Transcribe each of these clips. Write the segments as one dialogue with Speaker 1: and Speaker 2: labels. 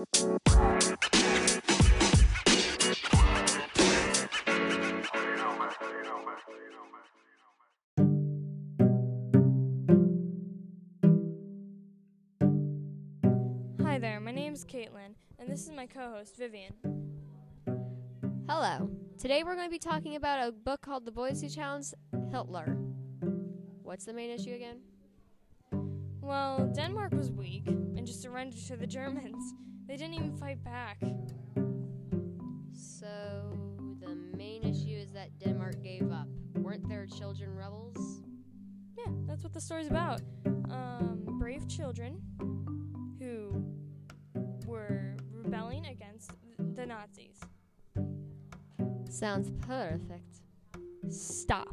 Speaker 1: Hi there, my name is Caitlin, and this is my co host, Vivian.
Speaker 2: Hello. Today we're going to be talking about a book called The Boys Who Challenged Hitler. What's the main issue again?
Speaker 1: Well, Denmark was weak and just surrendered to the Germans. They didn't even fight back.
Speaker 2: So, the main issue is that Denmark gave up. Weren't their children rebels?
Speaker 1: Yeah, that's what the story's about. Um, brave children who were rebelling against the Nazis.
Speaker 2: Sounds perfect.
Speaker 1: Stop.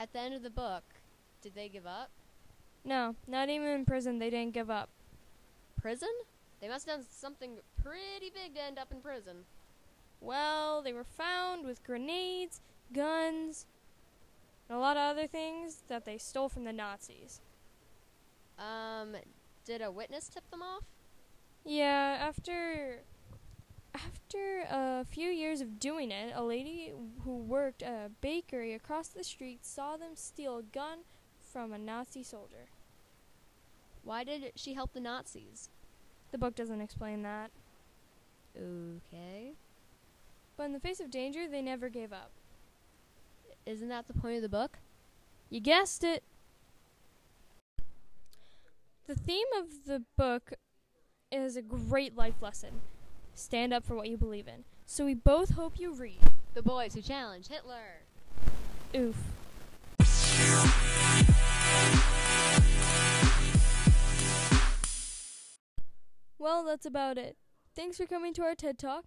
Speaker 2: At the end of the book, did they give up?
Speaker 1: No, not even in prison, they didn't give up.
Speaker 2: Prison? They must have done something pretty big to end up in prison.
Speaker 1: Well, they were found with grenades, guns, and a lot of other things that they stole from the Nazis.
Speaker 2: Um, did a witness tip them off?
Speaker 1: Yeah, after after a few years of doing it, a lady who worked at a bakery across the street saw them steal a gun from a Nazi soldier.
Speaker 2: Why did she help the Nazis?
Speaker 1: The book doesn't explain that,
Speaker 2: Okay.
Speaker 1: but in the face of danger, they never gave up.
Speaker 2: Isn't that the point of the book?
Speaker 1: You guessed it. The theme of the book is a great life lesson. Stand up for what you believe in. So we both hope you read.
Speaker 2: The Boys Who Challenged Hitler.
Speaker 1: Oof. Well, that's about it. Thanks for coming to our TED Talk.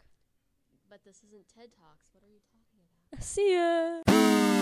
Speaker 2: But this isn't TED Talks. What are you talking about?
Speaker 1: See ya.